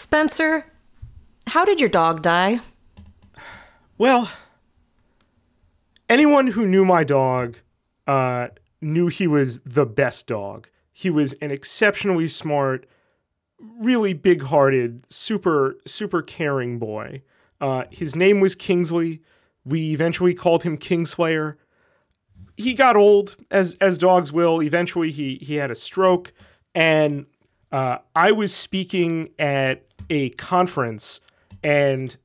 Spencer, how did your dog die? Well, anyone who knew my dog uh, knew he was the best dog. He was an exceptionally smart, really big hearted, super, super caring boy. Uh, his name was Kingsley. We eventually called him Kingslayer. He got old, as as dogs will. Eventually, he he had a stroke, and uh, I was speaking at a conference, and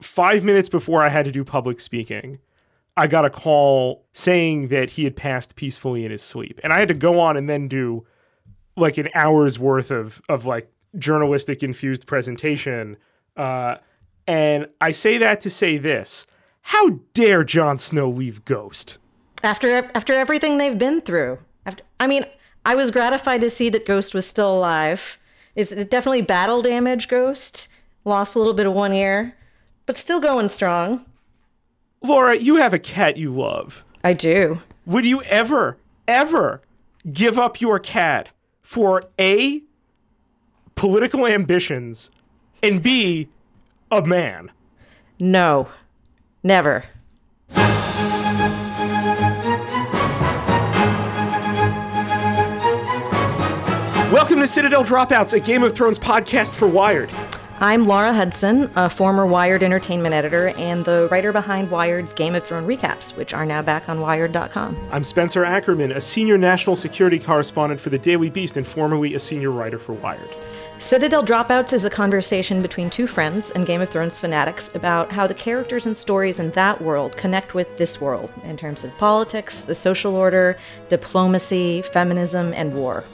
five minutes before I had to do public speaking, I got a call saying that he had passed peacefully in his sleep, and I had to go on and then do like an hour's worth of of like journalistic infused presentation. Uh, and I say that to say this: How dare Jon Snow leave Ghost? After after everything they've been through. After, I mean, I was gratified to see that Ghost was still alive. It's definitely battle damage, Ghost. Lost a little bit of one ear, but still going strong. Laura, you have a cat you love. I do. Would you ever, ever give up your cat for A, political ambitions, and B, a man? No. Never. Welcome to Citadel Dropouts, a Game of Thrones podcast for Wired. I'm Laura Hudson, a former Wired entertainment editor and the writer behind Wired's Game of Thrones recaps, which are now back on Wired.com. I'm Spencer Ackerman, a senior national security correspondent for the Daily Beast and formerly a senior writer for Wired. Citadel Dropouts is a conversation between two friends and Game of Thrones fanatics about how the characters and stories in that world connect with this world in terms of politics, the social order, diplomacy, feminism, and war.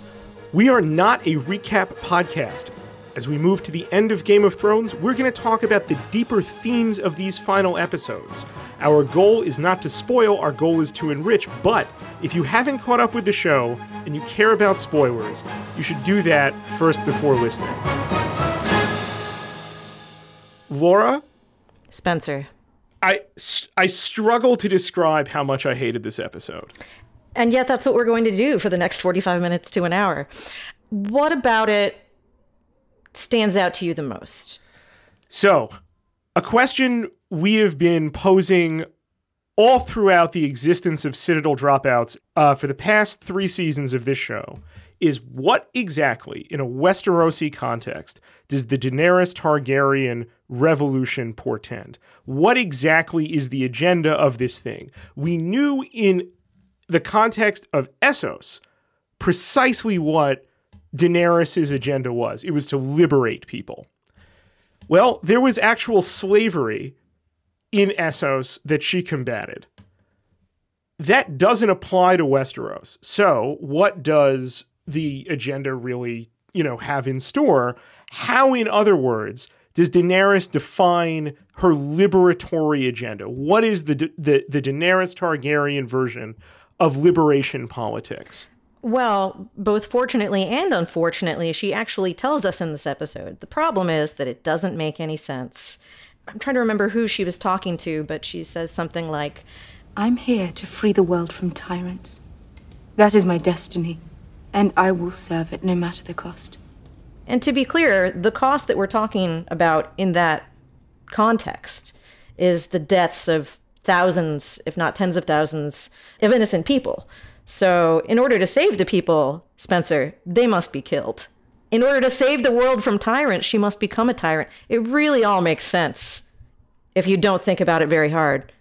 We are not a recap podcast. As we move to the end of Game of Thrones, we're going to talk about the deeper themes of these final episodes. Our goal is not to spoil, our goal is to enrich, but if you haven't caught up with the show and you care about spoilers, you should do that first before listening. Laura, Spencer. I, I struggle to describe how much I hated this episode. And yet, that's what we're going to do for the next 45 minutes to an hour. What about it stands out to you the most? So, a question we have been posing all throughout the existence of Citadel Dropouts uh, for the past three seasons of this show is what exactly, in a Westerosi context, does the Daenerys Targaryen revolution portend? What exactly is the agenda of this thing? We knew in the context of Essos precisely what Daenerys' agenda was. It was to liberate people. Well, there was actual slavery in Essos that she combated. That doesn't apply to Westeros. So, what does the agenda really, you know, have in store? How, in other words, does Daenerys define her liberatory agenda? What is the the, the Daenerys Targaryen version of liberation politics? Well, both fortunately and unfortunately, she actually tells us in this episode. The problem is that it doesn't make any sense. I'm trying to remember who she was talking to, but she says something like, I'm here to free the world from tyrants. That is my destiny, and I will serve it no matter the cost. And to be clear, the cost that we're talking about in that context is the deaths of thousands, if not tens of thousands, of innocent people. So, in order to save the people, Spencer, they must be killed. In order to save the world from tyrants, she must become a tyrant. It really all makes sense if you don't think about it very hard.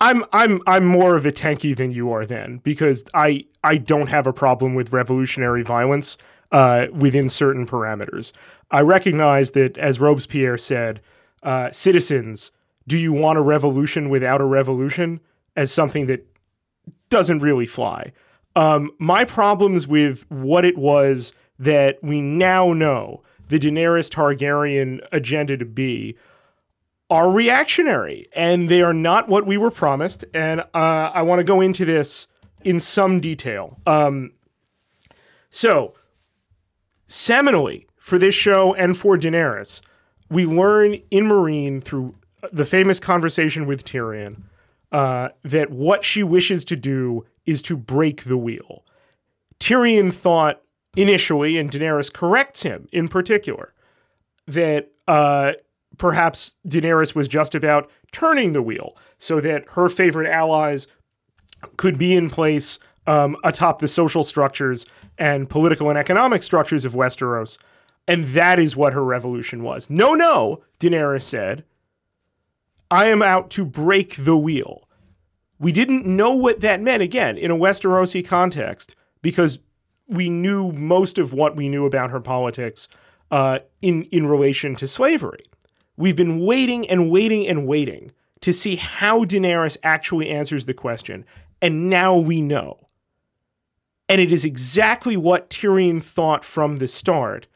I'm I'm I'm more of a tankie than you are then because I I don't have a problem with revolutionary violence uh, within certain parameters. I recognize that, as Robespierre said, uh, citizens, do you want a revolution without a revolution? As something that doesn't really fly. Um, my problems with what it was that we now know the Daenerys Targaryen agenda to be are reactionary, and they are not what we were promised. And uh, I want to go into this in some detail. Um, so, seminally for this show and for Daenerys, we learn in Meereen through the famous conversation with Tyrion uh, that what she wishes to do is to break the wheel. Tyrion thought initially, and Daenerys corrects him in particular, that uh, perhaps Daenerys was just about turning the wheel so that her favorite allies could be in place um, atop the social structures and political and economic structures of Westeros. And that is what her revolution was. No, no, Daenerys said. I am out to break the wheel. We didn't know what that meant, again, in a Westerosi context, because we knew most of what we knew about her politics uh, in, in relation to slavery. We've been waiting and waiting and waiting to see how Daenerys actually answers the question, and now we know. And it is exactly what Tyrion thought from the start,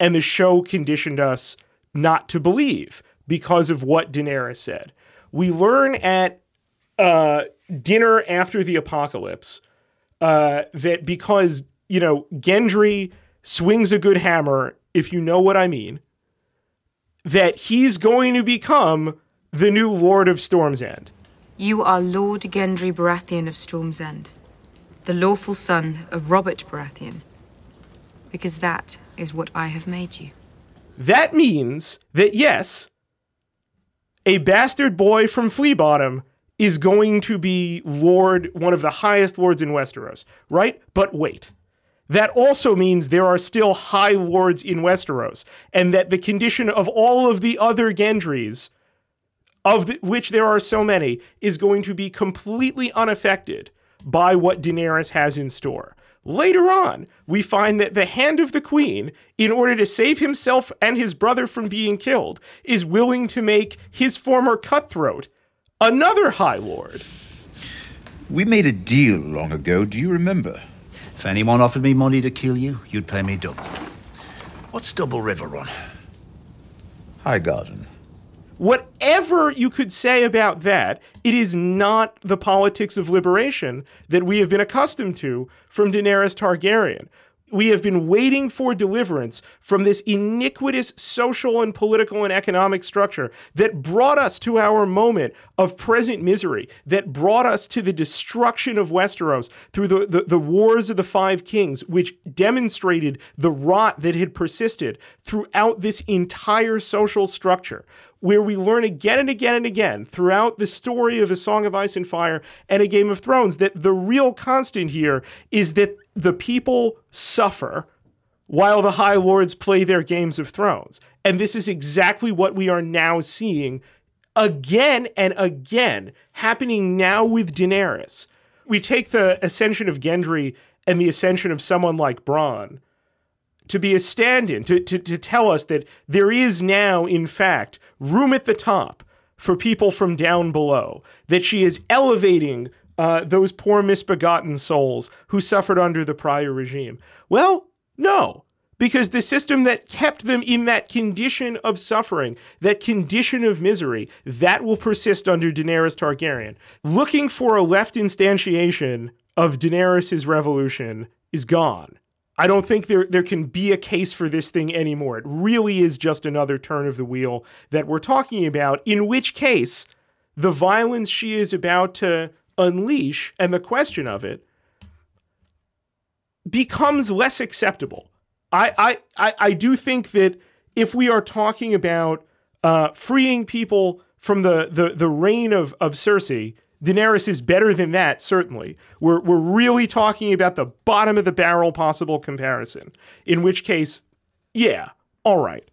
and the show conditioned us not to believe because of what Daenerys said. We learn at uh, dinner after the apocalypse uh, that because you know Gendry swings a good hammer, if you know what I mean, that he's going to become the new Lord of Storm's End. You are Lord Gendry Baratheon of Storm's End, the lawful son of Robert Baratheon, because that is what I have made you. That means that yes, a bastard boy from Flea Bottom is going to be Lord, one of the highest lords in Westeros, right? But wait. That also means there are still high lords in Westeros, and that the condition of all of the other Gendries, of the, which there are so many, is going to be completely unaffected by what Daenerys has in store. Later on, we find that the Hand of the Queen, in order to save himself and his brother from being killed, is willing to make his former cutthroat another High Lord. We made a deal long ago, do you remember? If anyone offered me money to kill you, you'd pay me double. What's Double Riverrun? Highgarden. Whatever you could say about that, it is not the politics of liberation that we have been accustomed to from Daenerys Targaryen. We have been waiting for deliverance from this iniquitous social and political and economic structure that brought us to our moment of present misery, that brought us to the destruction of Westeros through the, the, the wars of the Five Kings, which demonstrated the rot that had persisted throughout this entire social structure where we learn again and again and again throughout the story of A Song of Ice and Fire and A Game of Thrones that the real constant here is that the people suffer while the High Lords play their games of thrones. And this is exactly what we are now seeing again and again happening now with Daenerys. We take the ascension of Gendry and the ascension of someone like Bronn to be a stand in, to, to, to tell us that there is now, in fact, room at the top for people from down below, that she is elevating uh, those poor misbegotten souls who suffered under the prior regime. Well, no, because the system that kept them in that condition of suffering, that condition of misery, that will persist under Daenerys Targaryen. Looking for a left instantiation of Daenerys' revolution is gone. I don't think there there can be a case for this thing anymore. It really is just another turn of the wheel that we're talking about, in which case the violence she is about to unleash and the question of it becomes less acceptable. I I I, I do think that if we are talking about uh, freeing people from the, the, the reign of, of Cersei, Daenerys is better than that, certainly. We're, we're really talking about the bottom of the barrel possible comparison, in which case, yeah, all right.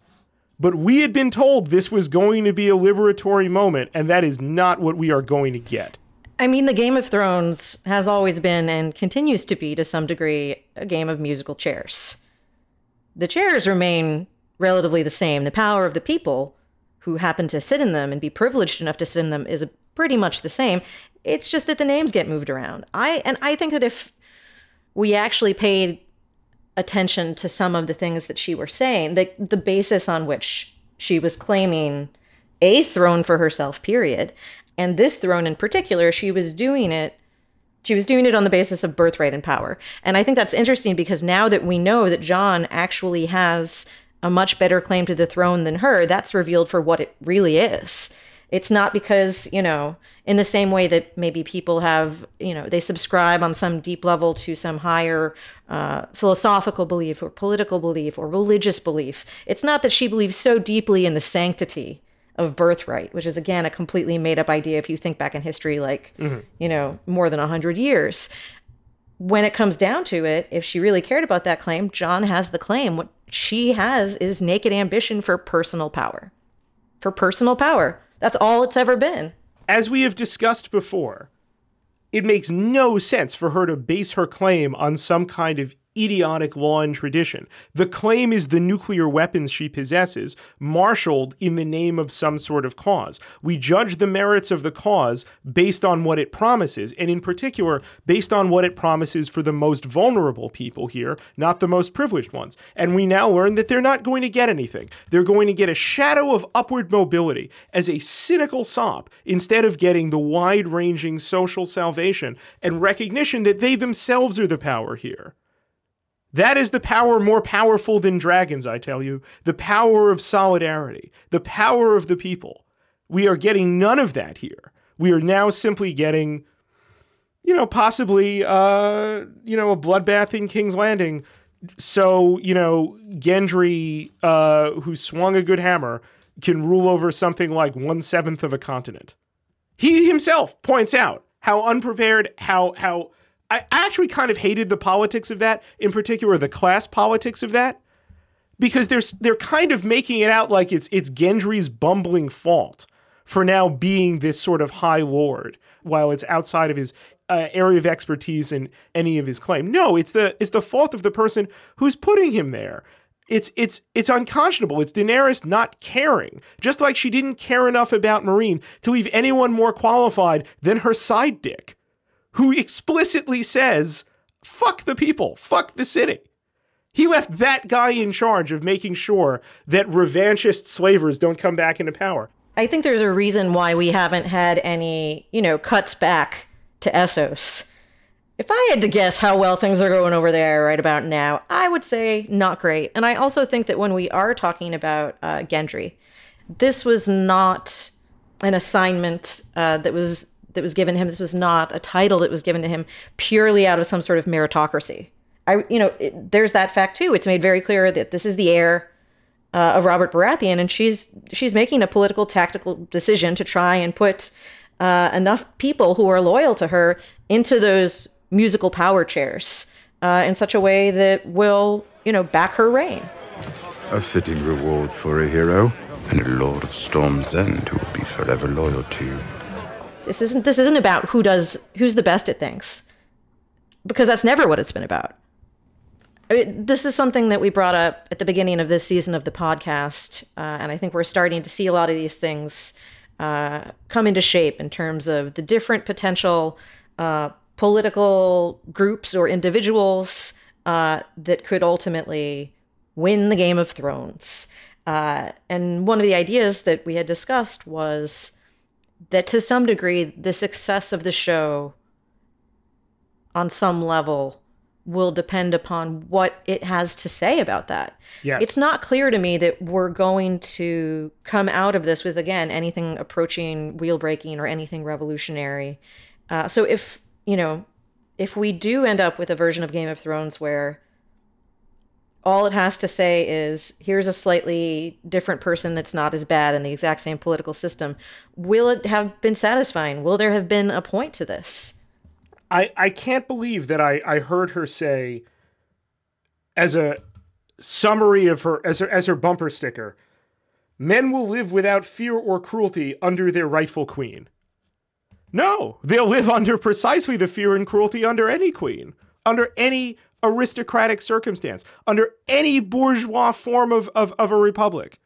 But we had been told this was going to be a liberatory moment, and that is not what we are going to get. I mean, the Game of Thrones has always been and continues to be, to some degree, a game of musical chairs. The chairs remain relatively the same. The power of the people who happen to sit in them and be privileged enough to sit in them is pretty much the same. It's just that the names get moved around. I and I think that if we actually paid attention to some of the things that she was saying, the the basis on which she was claiming a throne for herself, period, and this throne in particular, she was doing it she was doing it on the basis of birthright and power. And I think that's interesting because now that we know that Jon actually has a much better claim to the throne than her, that's revealed for what it really is It's not because, you know, in the same way that maybe people have, you know, they subscribe on some deep level to some higher uh, philosophical belief or political belief or religious belief. It's not that she believes so deeply in the sanctity of birthright, which is again a completely made up idea if you think back in history, like, you know, more than 100 years. When it comes down to it, if she really cared about that claim, Jon has the claim. What she has is naked ambition for personal power. For personal power. That's all it's ever been. As we have discussed before, it makes no sense for her to base her claim on some kind of idiotic law and tradition. The claim is the nuclear weapons she possesses, marshaled in the name of some sort of cause. We judge the merits of the cause based on what it promises, and in particular, based on what it promises for the most vulnerable people here, not the most privileged ones. And we now learn that they're not going to get anything. They're going to get a shadow of upward mobility as a cynical sop instead of getting the wide ranging social salvation and recognition that they themselves are the power here. That is the power more powerful than dragons, I tell you. The power of solidarity, the power of the people. We are getting none of that here. We are now simply getting, you know, possibly, uh, you know, a bloodbath in King's Landing. So, you know, Gendry, uh, who swung a good hammer, can rule over something like one seventh of a continent. He himself points out how unprepared, how how I actually kind of hated the politics of that, in particular the class politics of that, because they're they're kind of making it out like it's it's Gendry's bumbling fault for now being this sort of high lord, while it's outside of his uh, area of expertise and any of his claim. No, it's the it's the fault of the person who's putting him there. It's it's it's unconscionable. It's Daenerys not caring, just like she didn't care enough about Meereen to leave anyone more qualified than her side dick who explicitly says, fuck the people, fuck the city. He left that guy in charge of making sure that revanchist slavers don't come back into power. I think there's a reason why we haven't had any, you know, cuts back to Essos. If I had to guess how well things are going over there right about now, I would say not great. And I also think that when we are talking about uh, Gendry, this was not an assignment uh, that was that was given him. This was not a title that was given to him purely out of some sort of meritocracy. I, you know, it, there's that fact too. It's made very clear that this is the heir uh, of Robert Baratheon, and she's she's making a political tactical decision to try and put uh, enough people who are loyal to her into those musical power chairs uh, in such a way that will, you know, back her reign. A fitting reward for a hero, and a Lord of Storm's End who will be forever loyal to you. This isn't this isn't about who does who's the best at things, because that's never what it's been about. I mean, this is something that we brought up at the beginning of this season of the podcast, uh, and I think we're starting to see a lot of these things uh, come into shape in terms of the different potential uh, political groups or individuals uh, that could ultimately win the Game of Thrones. Uh, and one of the ideas that we had discussed was that to some degree, the success of the show on some level will depend upon what it has to say about that. Yes. It's not clear to me that we're going to come out of this with, again, anything approaching wheel breaking or anything revolutionary. Uh, so if, you know, if we do end up with a version of Game of Thrones where all it has to say is here's a slightly different person that's not as bad in the exact same political system. Will it have been satisfying? Will there have been a point to this? I, I can't believe that I, I heard her say as a summary of her as her as her bumper sticker men will live without fear or cruelty under their rightful queen. No they'll live under precisely the fear and cruelty under any queen under any aristocratic circumstance under any bourgeois form of, of, of a republic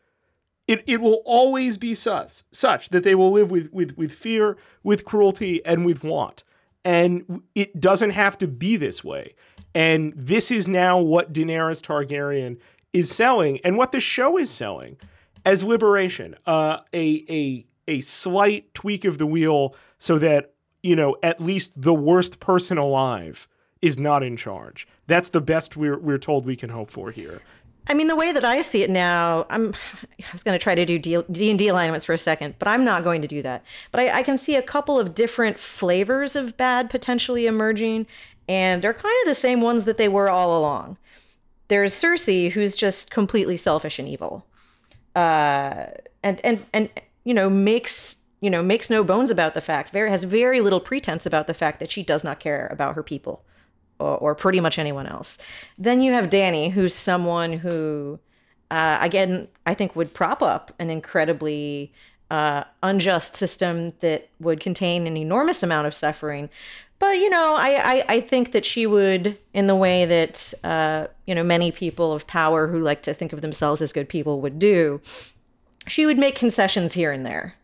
it, it will always be such, such that they will live with, with, with fear, with cruelty, and with want. And it doesn't have to be this way. And this is now what Daenerys Targaryen is selling, and what the show is selling as liberation. Uh, a a a slight tweak of the wheel so that you know at least the worst person alive is not in charge. That's the best we're we're told we can hope for here. I mean, the way that I see it now, I'm. I was going to try to do D and D alignments for a second, but I'm not going to do that. But I, I can see a couple of different flavors of bad potentially emerging, and they're kind of the same ones that they were all along. There's Cersei, who's just completely selfish and evil, uh, and and and you know makes you know makes no bones about the fact. Very has very little pretense about the fact that she does not care about her people or, or pretty much anyone else. Then you have Dany, who's someone who, uh, again, I think would prop up an incredibly uh, unjust system that would contain an enormous amount of suffering. But you know, I, I, I think that she would, in the way that uh, you know many people of power who like to think of themselves as good people would do, she would make concessions here and there.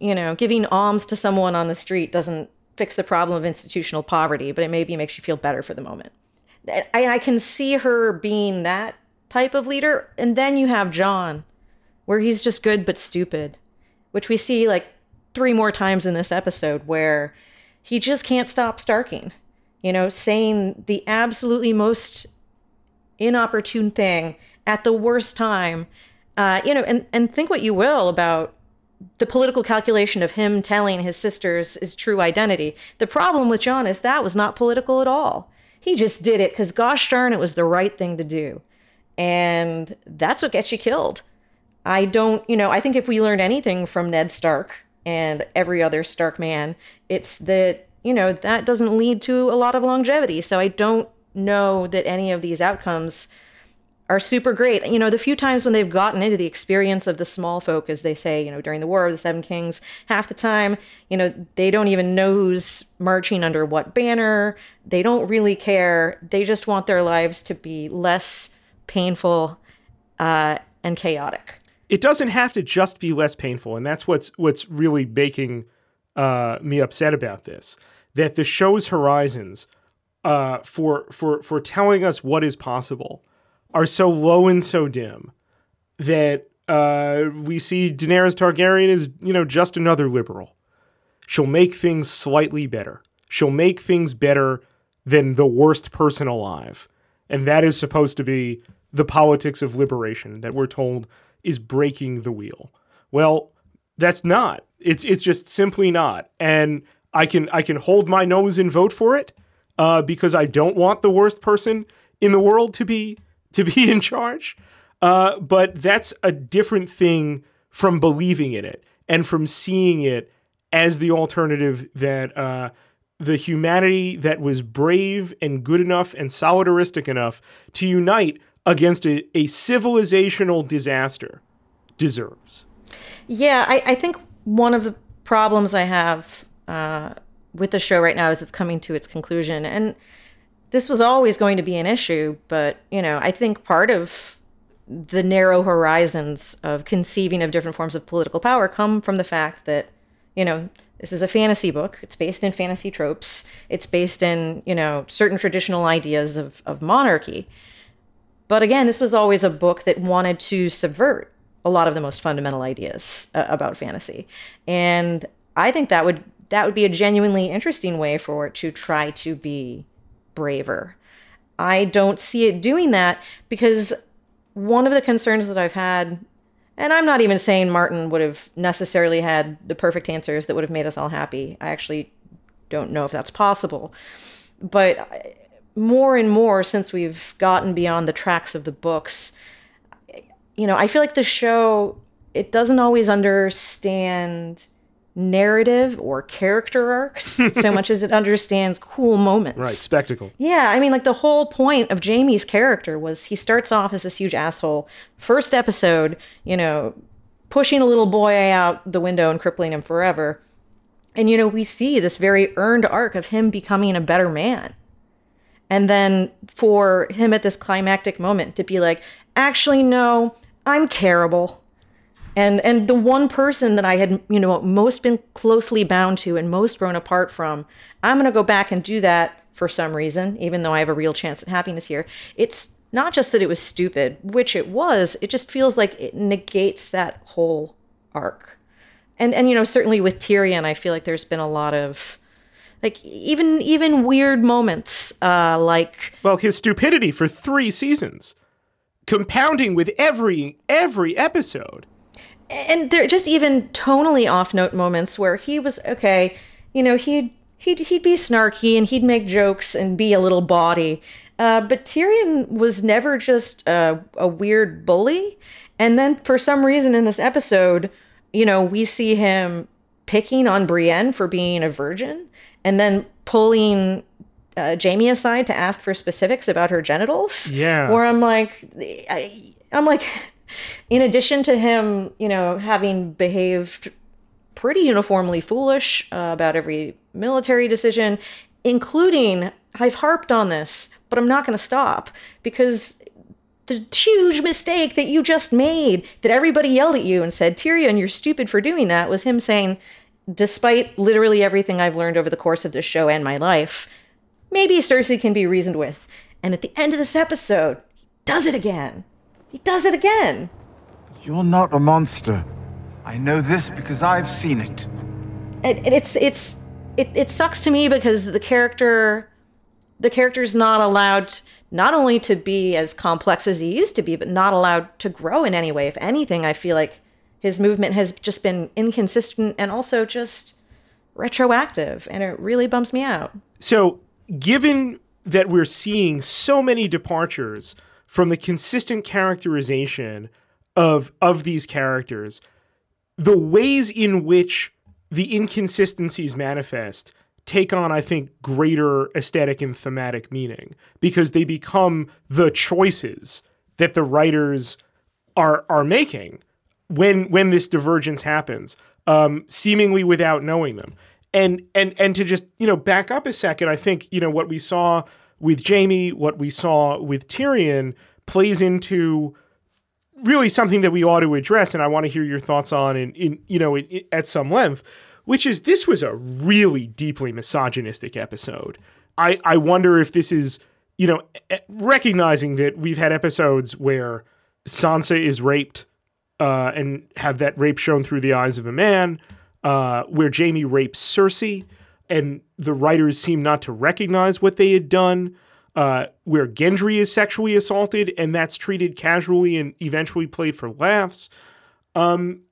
You know, giving alms to someone on the street doesn't fix the problem of institutional poverty, but it maybe makes you feel better for the moment. I, can see her being that type of leader. And then you have Jon, where he's just good but stupid, which we see like three more times in this episode, where he just can't stop starking, you know, saying the absolutely most inopportune thing at the worst time. Uh, you know, and, and think what you will about the political calculation of him telling his sisters his true identity. The problem with Jon is that was not political at all. He just did it because, gosh darn, it was the right thing to do. And that's what gets you killed. I don't, you know, I think if we learned anything from Ned Stark and every other Stark man, it's that, you know, that doesn't lead to a lot of longevity. So I don't know that any of these outcomes are super great. You know, the few times when they've gotten into the experience of the small folk, as they say, you know, during the War of the Seven Kings, half the time, you know, they don't even know who's marching under what banner. They don't really care. They just want their lives to be less painful uh, and chaotic. It doesn't have to just be less painful, and that's what's what's really making uh, me upset about this. That the show's horizons uh, for for for telling us what is possible are so low and so dim that uh, we see Daenerys Targaryen is, you know, just another liberal. She'll make things slightly better. She'll make things better than the worst person alive. And that is supposed to be the politics of liberation that we're told is breaking the wheel. Well, that's not. It's it's just simply not. And I can I can hold my nose and vote for it uh, because I don't want the worst person in the world to be to be in charge. Uh, but that's a different thing from believing in it and from seeing it as the alternative that uh, the humanity that was brave and good enough and solidaristic enough to unite against a, a civilizational disaster deserves. Yeah, I, I, think one of the problems I have uh, with the show right now is it's coming to its conclusion. And this was always going to be an issue, but you know, I think part of the narrow horizons of conceiving of different forms of political power come from the fact that, you know, this is a fantasy book. It's based in fantasy tropes. It's based in, you know, certain traditional ideas of, of monarchy. But again, this was always a book that wanted to subvert a lot of the most fundamental ideas uh, about fantasy. And I think that would that would be a genuinely interesting way for it to try to be braver. I don't see it doing that because one of the concerns that I've had, and I'm not even saying Martin would have necessarily had the perfect answers that would have made us all happy. I actually don't know if that's possible. But more and more since we've gotten beyond the tracks of the books, you know, I feel like the show it doesn't always understand narrative or character arcs so much as it understands cool moments. Right, spectacle. Yeah, I mean, like the whole point of Jaime's character was he starts off as this huge asshole. First episode, you know, pushing a little boy out the window and crippling him forever. And, you know, we see this very earned arc of him becoming a better man. And then for him at this climactic moment to be like, actually, no, I'm terrible and and the one person that i had you know most been closely bound to and most grown apart from i'm going to go back and do that for some reason even though i have a real chance at happiness here it's not just that it was stupid which it was it just feels like it negates that whole arc and and you know certainly with tyrion i feel like there's been a lot of like even even weird moments uh like well his stupidity for three seasons compounding with every every episode. And there just even tonally off note moments where he was okay you know he'd he'd, he'd be snarky and he'd make jokes and be a little bawdy uh, but tyrion was never just a, a weird bully and then for some reason in this episode you know we see him picking on brienne for being a virgin and then pulling uh, jaime aside to ask for specifics about her genitals Yeah. where i'm like I, i'm like in addition to him, you know, having behaved pretty uniformly foolish uh, about every military decision, including, I've harped on this, but I'm not going to stop because the huge mistake that you just made that everybody yelled at you and said, Tyrion, you're stupid for doing that, was him saying, despite literally everything I've learned over the course of this show and my life, maybe Cersei can be reasoned with. And at the end of this episode, he does it again. He does it again. You're not a monster. I know this because I've seen it. and, and it's it's it, it sucks to me because the character the character's not allowed not only to be as complex as he used to be but not allowed to grow in any way if anything i feel like his movement has just been inconsistent and also just retroactive and it really bums me out So, given that we're seeing so many departures from the consistent characterization of of these characters, the ways in which the inconsistencies manifest take on, I think, greater aesthetic and thematic meaning because they become the choices that the writers are are making when when this divergence happens, um, seemingly without knowing them. And and and to just you know back up a second, I think you know what we saw with Jaime, what we saw with Tyrion plays into really something that we ought to address, and I want to hear your thoughts on in, in you know in, in- at some length, which is this was a really deeply misogynistic episode. I I wonder if this is you know e- recognizing that we've had episodes where Sansa is raped uh, and have that rape shown through the eyes of a man, uh, where Jaime rapes Cersei, and the writers seem not to recognize what they had done. Uh, where Gendry is sexually assaulted, and that's treated casually and eventually played for laughs. Um,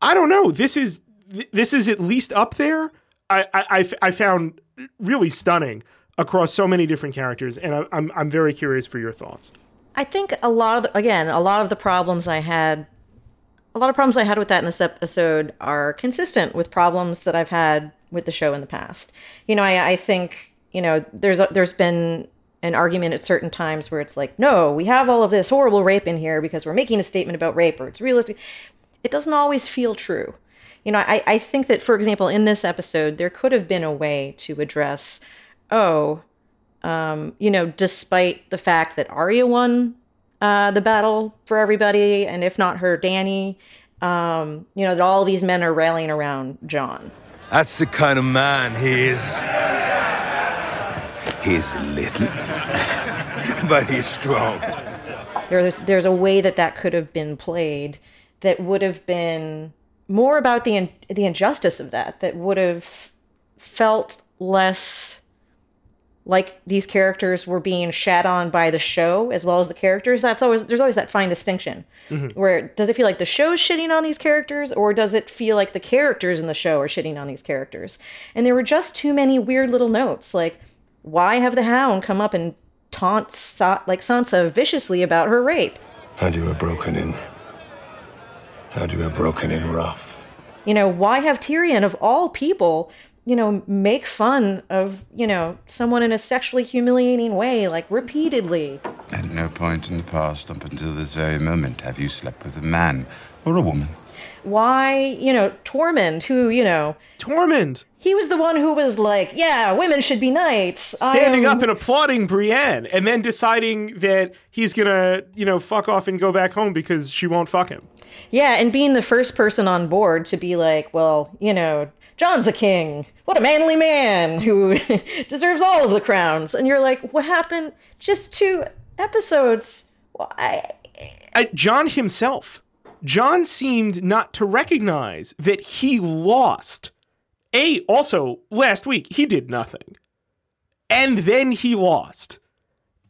I don't know. This is th- this is at least up there. I found really stunning across so many different characters, and I, I'm I'm very curious for your thoughts. I think a lot of the, again, a lot of the problems I had, a lot of problems I had with that in this episode are consistent with problems that I've had with the show in the past. You know, I, I think you know there's there's been an argument at certain times where it's like, no, we have all of this horrible rape in here because we're making a statement about rape or it's realistic. It doesn't always feel true. You know, I, I think that, for example, in this episode, there could have been a way to address, oh, um, you know, despite the fact that Arya won uh, the battle for everybody, and if not her, Dany, um, you know, that all these men are rallying around Jon. That's the kind of man he is. He's little. But he's strong. There's there's a way that that could have been played that would have been more about the the injustice of that. That would have felt less like these characters were being shat on by the show as well as the characters. That's always there's always that fine distinction. Mm-hmm. Where does it feel like the show's shitting on these characters, or does it feel like the characters in the show are shitting on these characters? And there were just too many weird little notes, like why have the Hound come up and taunt Sa- like Sansa viciously about her rape? And you were broken in. And you were broken in rough. You know, why have Tyrion, of all people, you know, make fun of, you know, someone in a sexually humiliating way, like repeatedly? At no point in the past, up until this very moment, have you slept with a man or a woman. Why, you know, Tormund, who, you know, Tormund he was the one who was like, yeah, women should be knights. standing I am- up um, and applauding Brienne, and then deciding that he's gonna, you know, fuck off and go back home because she won't fuck him. Yeah, and being the first person on board to be like, well, you know, Jon's a king. What a manly man who deserves all of the crowns. And you're like, what happened? Just two episodes. Why? uh, Jon himself, Jon seemed not to recognize that he lost. A, also, last week, he did nothing. And then he lost.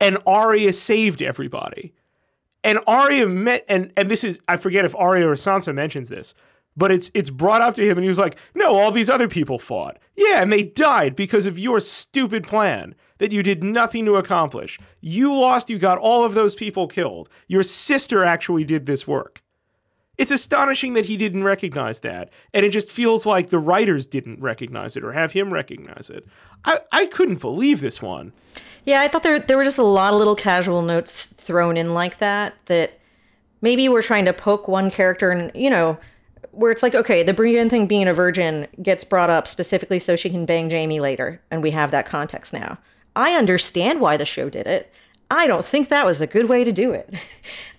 And Arya saved everybody. and Arya met and and this is I forget if Arya or Sansa mentions this, but it's it's brought up to him and he was like, "No, all these other people fought. Yeah, and they died because of your stupid plan that you did nothing to accomplish. You lost, you got all of those people killed. Your sister actually did this work." It's astonishing that he didn't recognize that, and it just feels like the writers didn't recognize it or have him recognize it. I, I couldn't believe this one. Yeah, I thought there there were just a lot of little casual notes thrown in like that that maybe we're trying to poke one character and you know where it's like okay, the Brienne thing being a virgin gets brought up specifically so she can bang Jaime later, and we have that context now. I understand why the show did it. I don't think that was a good way to do it.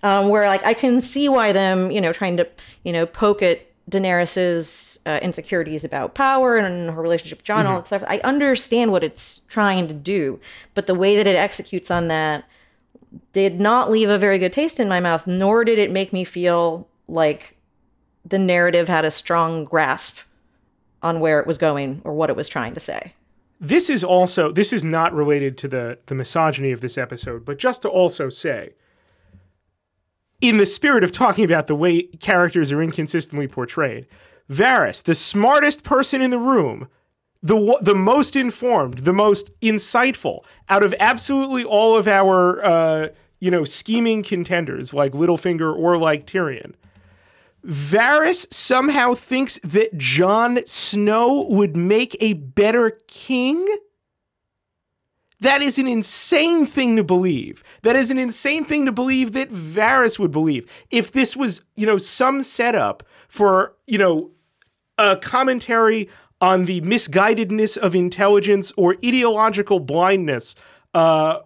Um, where like I can see why them, you know, trying to, you know, poke at Daenerys's uh, insecurities about power and her relationship with Jon, all that stuff. I understand what it's trying to do, but the way that it executes on that did not leave a very good taste in my mouth, nor did it make me feel like the narrative had a strong grasp on where it was going or what it was trying to say. This is also this is not related to the the misogyny of this episode, but just to also say in the spirit of talking about the way characters are inconsistently portrayed, Varys, the smartest person in the room, the the most informed, the most insightful out of absolutely all of our uh, you know scheming contenders like Littlefinger or like Tyrion. Varys somehow thinks that Jon Snow would make a better king. That is an insane thing to believe. That is an insane thing to believe that Varys would believe. If this was, you know, some setup for, you know, a commentary on the misguidedness of intelligence or ideological blindness, uh,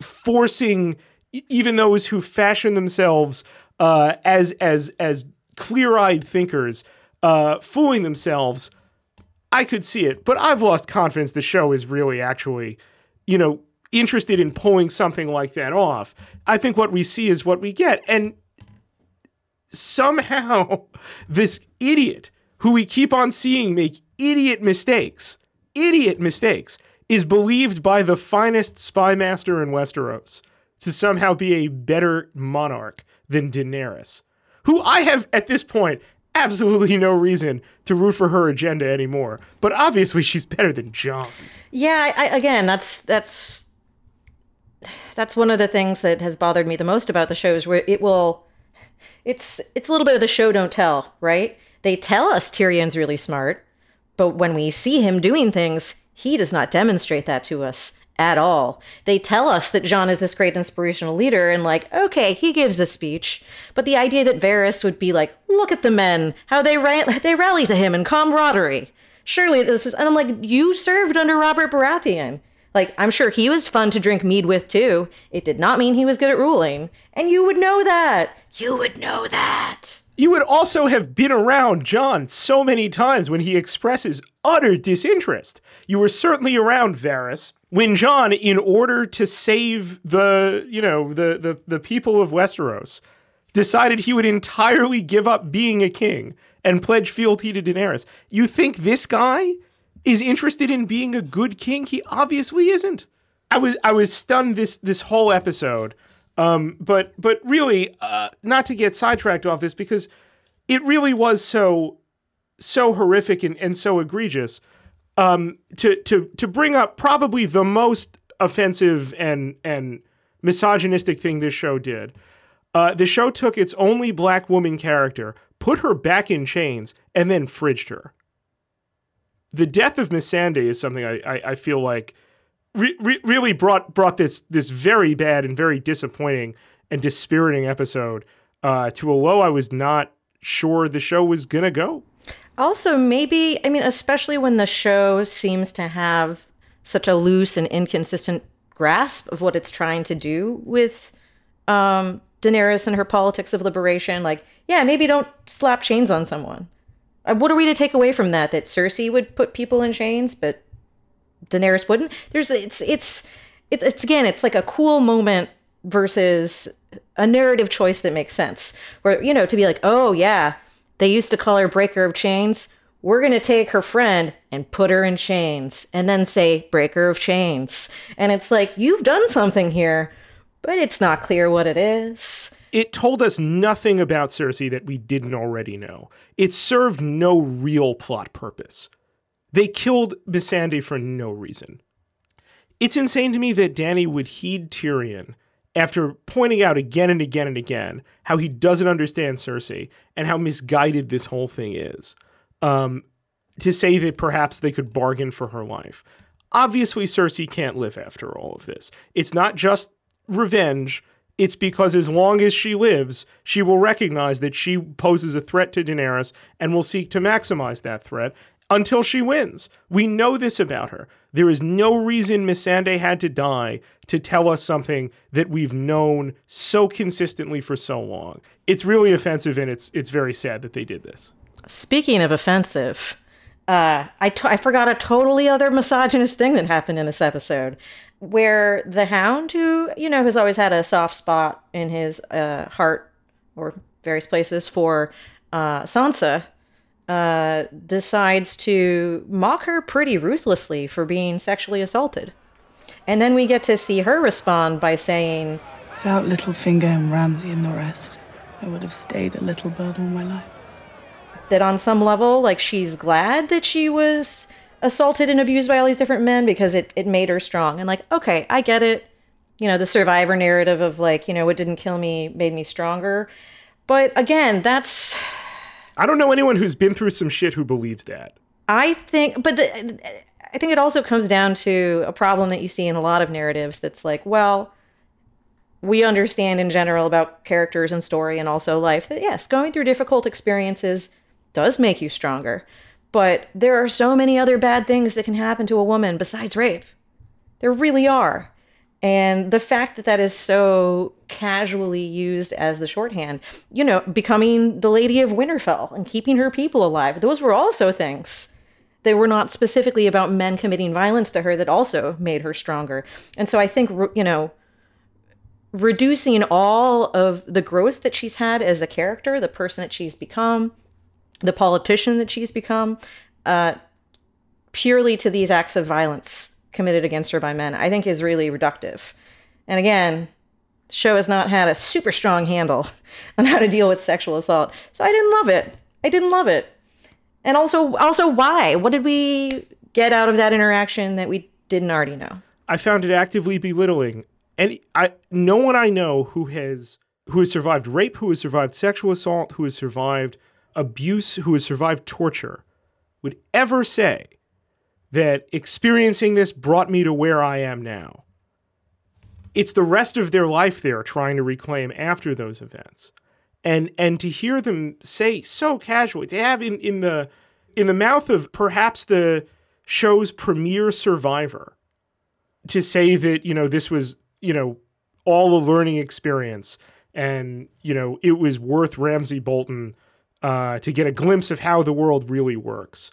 forcing even those who fashion themselves uh, as as as clear-eyed thinkers, uh, fooling themselves. I could see it, but I've lost confidence. The show is really actually, you know, interested in pulling something like that off. I think what we see is what we get, and somehow this idiot who we keep on seeing make idiot mistakes, idiot mistakes, is believed by the finest spy master in Westeros to somehow be a better monarch than Daenerys, who I have at this point absolutely no reason to root for her agenda anymore. But obviously, she's better than Jon. Yeah, I, again, that's that's that's one of the things that has bothered me the most about the shows where it will it's it's a little bit of the show don't tell, right? They tell us Tyrion's really smart, but when we see him doing things, he does not demonstrate that to us at all. They tell us that Jon is this great inspirational leader and like, okay, he gives a speech, but the idea that Varys would be like, look at the men, how they ra- they rally to him in camaraderie. Surely this is and I'm like, you served under Robert Baratheon. Like, I'm sure he was fun to drink mead with too. It did not mean he was good at ruling. And you would know that. You would know that. You would also have been around Jon so many times when he expresses utter disinterest. You were certainly around Varys when Jon, in order to save the, you know, the the, the people of Westeros, decided he would entirely give up being a king and pledge fealty to Daenerys. You think this guy is interested in being a good king? He obviously isn't. I was I was stunned this this whole episode. Um, but but really, uh, not to get sidetracked off this because it really was so so horrific and, and so egregious. Um, to to to bring up probably the most offensive and and misogynistic thing this show did. Uh, the show took its only black woman character, put her back in chains, and then fridged her. The death of Missandei is something I, I, I feel like re- re- really brought brought this this very bad and very disappointing and dispiriting episode uh, to a low I was not sure the show was gonna go. Also, maybe, I mean, especially when the show seems to have such a loose and inconsistent grasp of what it's trying to do with um, Daenerys and her politics of liberation. Like, yeah, maybe don't slap chains on someone. Uh, What are we to take away from that? That Cersei would put people in chains, but Daenerys wouldn't. There's it's it's it's it's again, it's like a cool moment versus a narrative choice that makes sense. Where you know to be like, oh yeah, they used to call her Breaker of Chains. We're gonna take her friend and put her in chains, and then say Breaker of Chains. And it's like you've done something here, but it's not clear what it is. It told us nothing about Cersei that we didn't already know. It served no real plot purpose. They killed Missandei for no reason. It's insane to me that Dany would heed Tyrion after pointing out again and again and again how he doesn't understand Cersei and how misguided this whole thing is. Um, to say that perhaps they could bargain for her life. Obviously, Cersei can't live after all of this. It's not just revenge. It's because as long as she lives, she will recognize that she poses a threat to Daenerys and will seek to maximize that threat until she wins. We know this about her. There is no reason Missandei had to die to tell us something that we've known so consistently for so long. It's really offensive and it's it's very sad that they did this. Speaking of offensive, uh, I, t- I forgot a totally other misogynist thing that happened in this episode where the hound, who, you know, has always had a soft spot in his uh, heart or various places for uh, Sansa, uh, decides to mock her pretty ruthlessly for being sexually assaulted. And then we get to see her respond by saying, Without Littlefinger and Ramsay and the rest, I would have stayed a little bird all my life that on some level, like she's glad that she was assaulted and abused by all these different men because it, it made her strong. And like, okay, I get it. You know, the survivor narrative of like, you know, what didn't kill me made me stronger. But again, that's. I don't know anyone who's been through some shit who believes that. I think, but the, I think it also comes down to a problem that you see in a lot of narratives that's like, well, we understand in general about characters and story and also life that yes, going through difficult experiences does make you stronger. But there are so many other bad things that can happen to a woman besides rape. There really are. And the fact that that is so casually used as the shorthand, you know, becoming the Lady of Winterfell and keeping her people alive, those were also things. They were not specifically about men committing violence to her that also made her stronger. And so I think, you know, reducing all of the growth that she's had as a character, the person that she's become, the politician that she's become, uh, purely to these acts of violence committed against her by men, I think is really reductive. And again, the show has not had a super strong handle on how to deal with sexual assault. So I didn't love it. I didn't love it. And also also why? What did we get out of that interaction that we didn't already know? I found it actively belittling. And I no one I know who has who has survived rape, who has survived sexual assault, who has survived abuse who has survived torture would ever say that experiencing this brought me to where I am now. It's the rest of their life they're trying to reclaim after those events. And and to hear them say so casually, to have in, in the in the mouth of perhaps the show's premier survivor, to say that, you know, this was, you know, all a learning experience and, you know, it was worth Ramsay Bolton uh, to get a glimpse of how the world really works,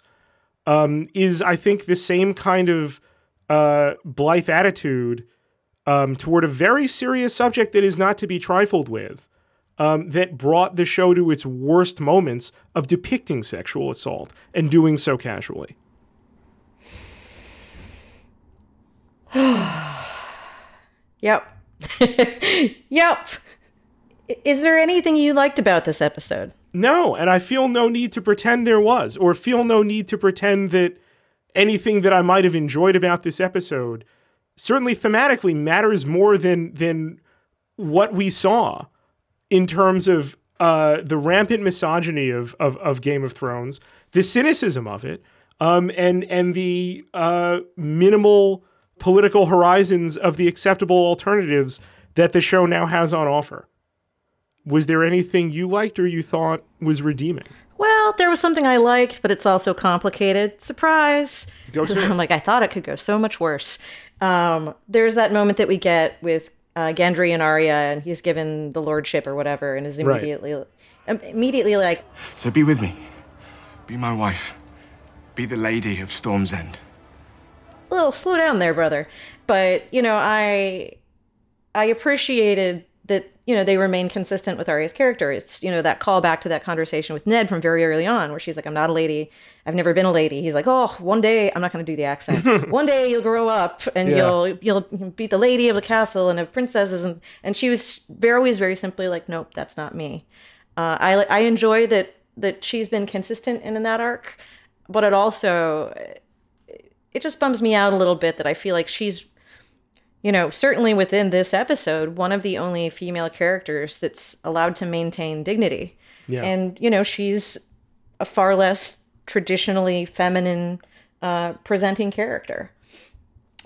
um, is I think the same kind of uh, blithe attitude um, toward a very serious subject that is not to be trifled with. Um, that brought the show to its worst moments of depicting sexual assault and doing so casually. yep. yep. Is there anything you liked about this episode? No, and I feel no need to pretend there was, or feel no need to pretend that anything that I might have enjoyed about this episode certainly thematically matters more than than what we saw in terms of uh, the rampant misogyny of, of, of Game of Thrones, the cynicism of it, um, and and the uh, minimal political horizons of the acceptable alternatives that the show now has on offer was there anything you liked or you thought was redeeming? Well, there was something I liked, but it's also complicated. Surprise! I'm like, I thought it could go so much worse. Um, there's that moment that we get with uh, Gendry and Arya, and he's given the lordship or whatever, and is immediately, right. um, immediately like, "So be with me, be my wife, be the lady of Storm's End." A little slow down there, brother. But you know, I, I appreciated that you know they remain consistent with Arya's character. It's you know that callback to that conversation with Ned from very early on, where she's like, "I'm not a lady. I've never been a lady." He's like, "Oh, one day I'm not going to do the accent. one day you'll grow up and Yeah. you'll you'll be the lady of the castle and of princesses." And and she was very always very simply like, "Nope, that's not me." Uh, I I enjoy that that she's been consistent in, in that arc, but it also it just bums me out a little bit that I feel like she's you know, certainly within this episode, one of the only female characters that's allowed to maintain dignity. Yeah. And, you know, she's a far less traditionally feminine uh, presenting character.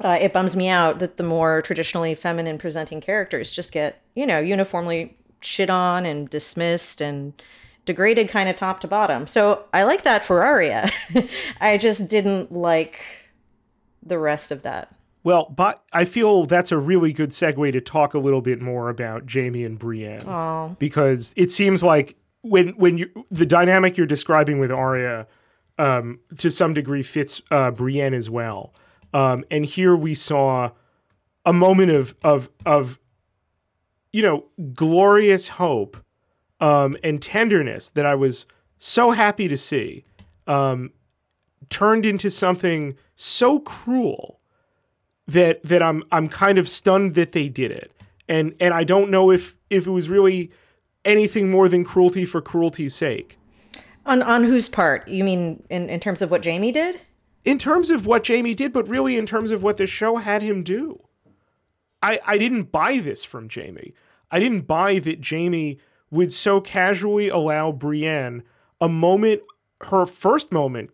Uh, it bums me out that the more traditionally feminine presenting characters just get, you know, uniformly shit on and dismissed and degraded kind of top to bottom. So I like that for. I just didn't like the rest of that. Well, but I feel that's a really good segue to talk a little bit more about Jaime and Brienne. Oh. Because it seems like when when you the dynamic you're describing with Arya um, to some degree fits uh, Brienne as well. Um, and here we saw a moment of of of you know glorious hope um, and tenderness that I was so happy to see um, turned into something so cruel that that I'm I'm kind of stunned that they did it. And and I don't know if if it was really anything more than cruelty for cruelty's sake. On on whose part? You mean in, in terms of what Jaime did? In terms of what Jaime did, but really in terms of what the show had him do. I I didn't buy this from Jaime. I didn't buy that Jaime would so casually allow Brienne a moment her first moment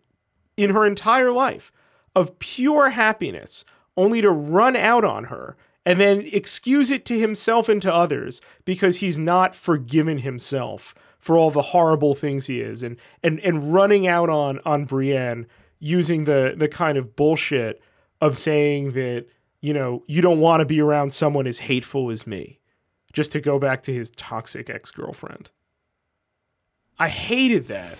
in her entire life of pure happiness only to run out on her and then excuse it to himself and to others because he's not forgiven himself for all the horrible things he is and and and running out on on Brienne using the the kind of bullshit of saying that you know you don't want to be around someone as hateful as me just to go back to his toxic ex-girlfriend. I hated that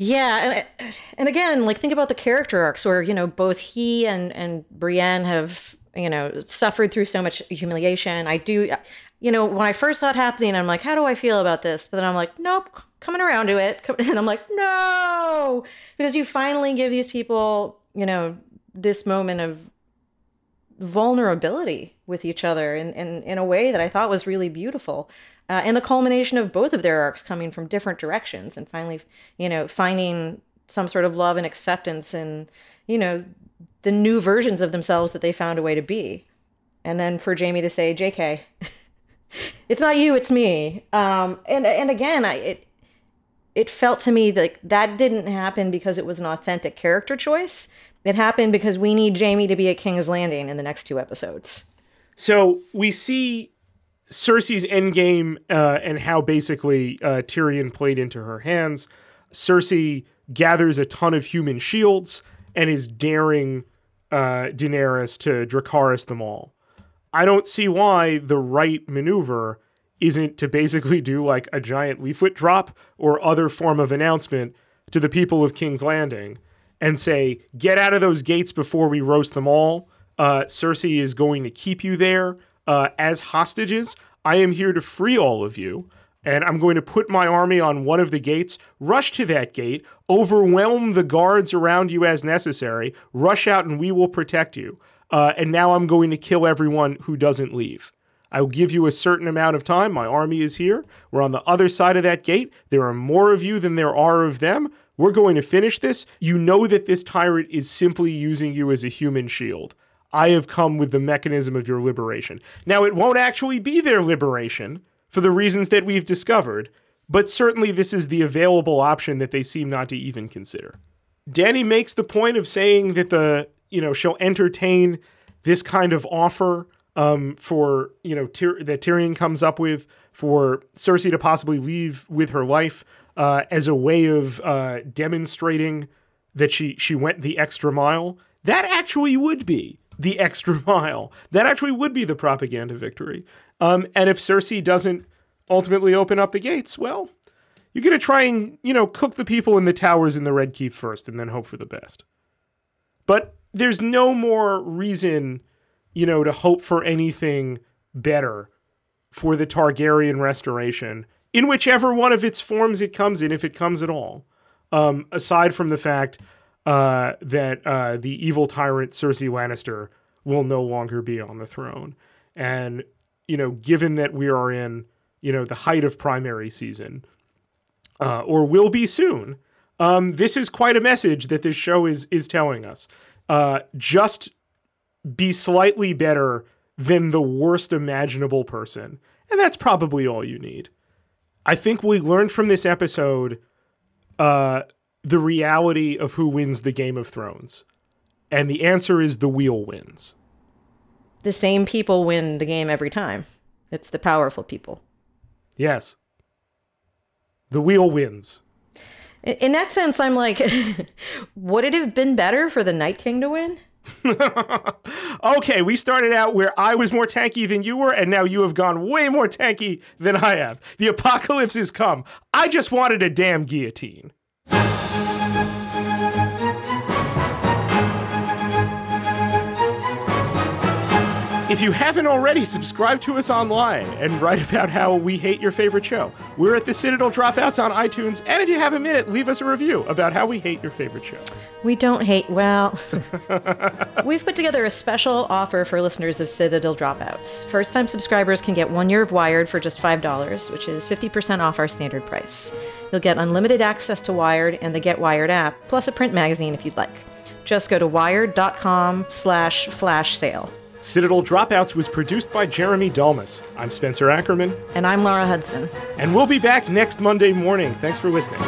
Yeah, and and again, like think about the character arcs where you know both he and and Brienne have you know suffered through so much humiliation. I do, you know, when I first saw it happening, I'm like, how do I feel about this? But then I'm like, nope, coming around to it, and I'm like, no, because you finally give these people, you know, this moment of vulnerability with each other in, in, in a way that I thought was really beautiful. Uh, and the culmination of both of their arcs coming from different directions and finally, you know, finding some sort of love and acceptance in, you know, the new versions of themselves that they found a way to be. And then for Jaime to say, JK, it's not you, it's me. Um, and, and again, I, it, it felt to me like that didn't happen because it was an authentic character choice. It happened because we need Jaime to be at King's Landing in the next two episodes. So we see Cersei's endgame uh, and how basically uh, Tyrion played into her hands. Cersei gathers a ton of human shields and is daring uh, Daenerys to Dracarys them all. I don't see why the right maneuver isn't to basically do like a giant leaflet drop or other form of announcement to the people of King's Landing and say, get out of those gates before we roast them all. Uh, Cersei is going to keep you there uh, as hostages. I am here to free all of you. And I'm going to put my army on one of the gates, rush to that gate, overwhelm the guards around you as necessary, rush out, and we will protect you. Uh, and now I'm going to kill everyone who doesn't leave. I will give you a certain amount of time. My army is here. We're on the other side of that gate. There are more of you than there are of them. We're going to finish this. You know that this tyrant is simply using you as a human shield. I have come with the mechanism of your liberation. Now, it won't actually be their liberation for the reasons that we've discovered, but certainly this is the available option that they seem not to even consider. Dany makes the point of saying that the, you know, she'll entertain this kind of offer um, for, you know, Tyr- that Tyrion comes up with for Cersei to possibly leave with her life uh, as a way of uh, demonstrating that she she went the extra mile. That actually would be the extra mile. That actually would be the propaganda victory. Um, and if Cersei doesn't ultimately open up the gates, well, you're gonna try and you know cook the people in the towers in the Red Keep first, and then hope for the best. But there's no more reason, you know, to hope for anything better for the Targaryen restoration in whichever one of its forms it comes in, if it comes at all. Um, aside from the fact uh, that uh, the evil tyrant Cersei Lannister will no longer be on the throne, and you know, given that we are in you know the height of primary season, uh, or will be soon, um, this is quite a message that this show is is telling us. Uh, just be slightly better than the worst imaginable person, and that's probably all you need. I think we learned from this episode uh, the reality of who wins the Game of Thrones, and the answer is the wheel wins. The same people win the game every time. It's the powerful people. Yes, the wheel wins. In- that sense, I'm like, would it have been better for the Night King to win? Okay, we started out where I was more tankie than you were, and now you have gone way more tankie than I have. The apocalypse has come. I just wanted a damn guillotine thank you. If you haven't already, subscribe to us online and write about how we hate your favorite show. We're at the Citadel Dropouts on iTunes, and if you have a minute, leave us a review about how we hate your favorite show. We don't hate, well, we've put together a special offer for listeners of Citadel Dropouts. First time subscribers can get one year of Wired for just $5, which is 50% off our standard price. You'll get unlimited access to Wired and the Get Wired app, plus a print magazine if you'd like. Just go to wired.com slash flash sale. Citadel Dropouts was produced by Jeremy Dalmas. I'm Spencer Ackerman, And I'm Laura Hudson. and we'll be back next Monday morning. Thanks for listening.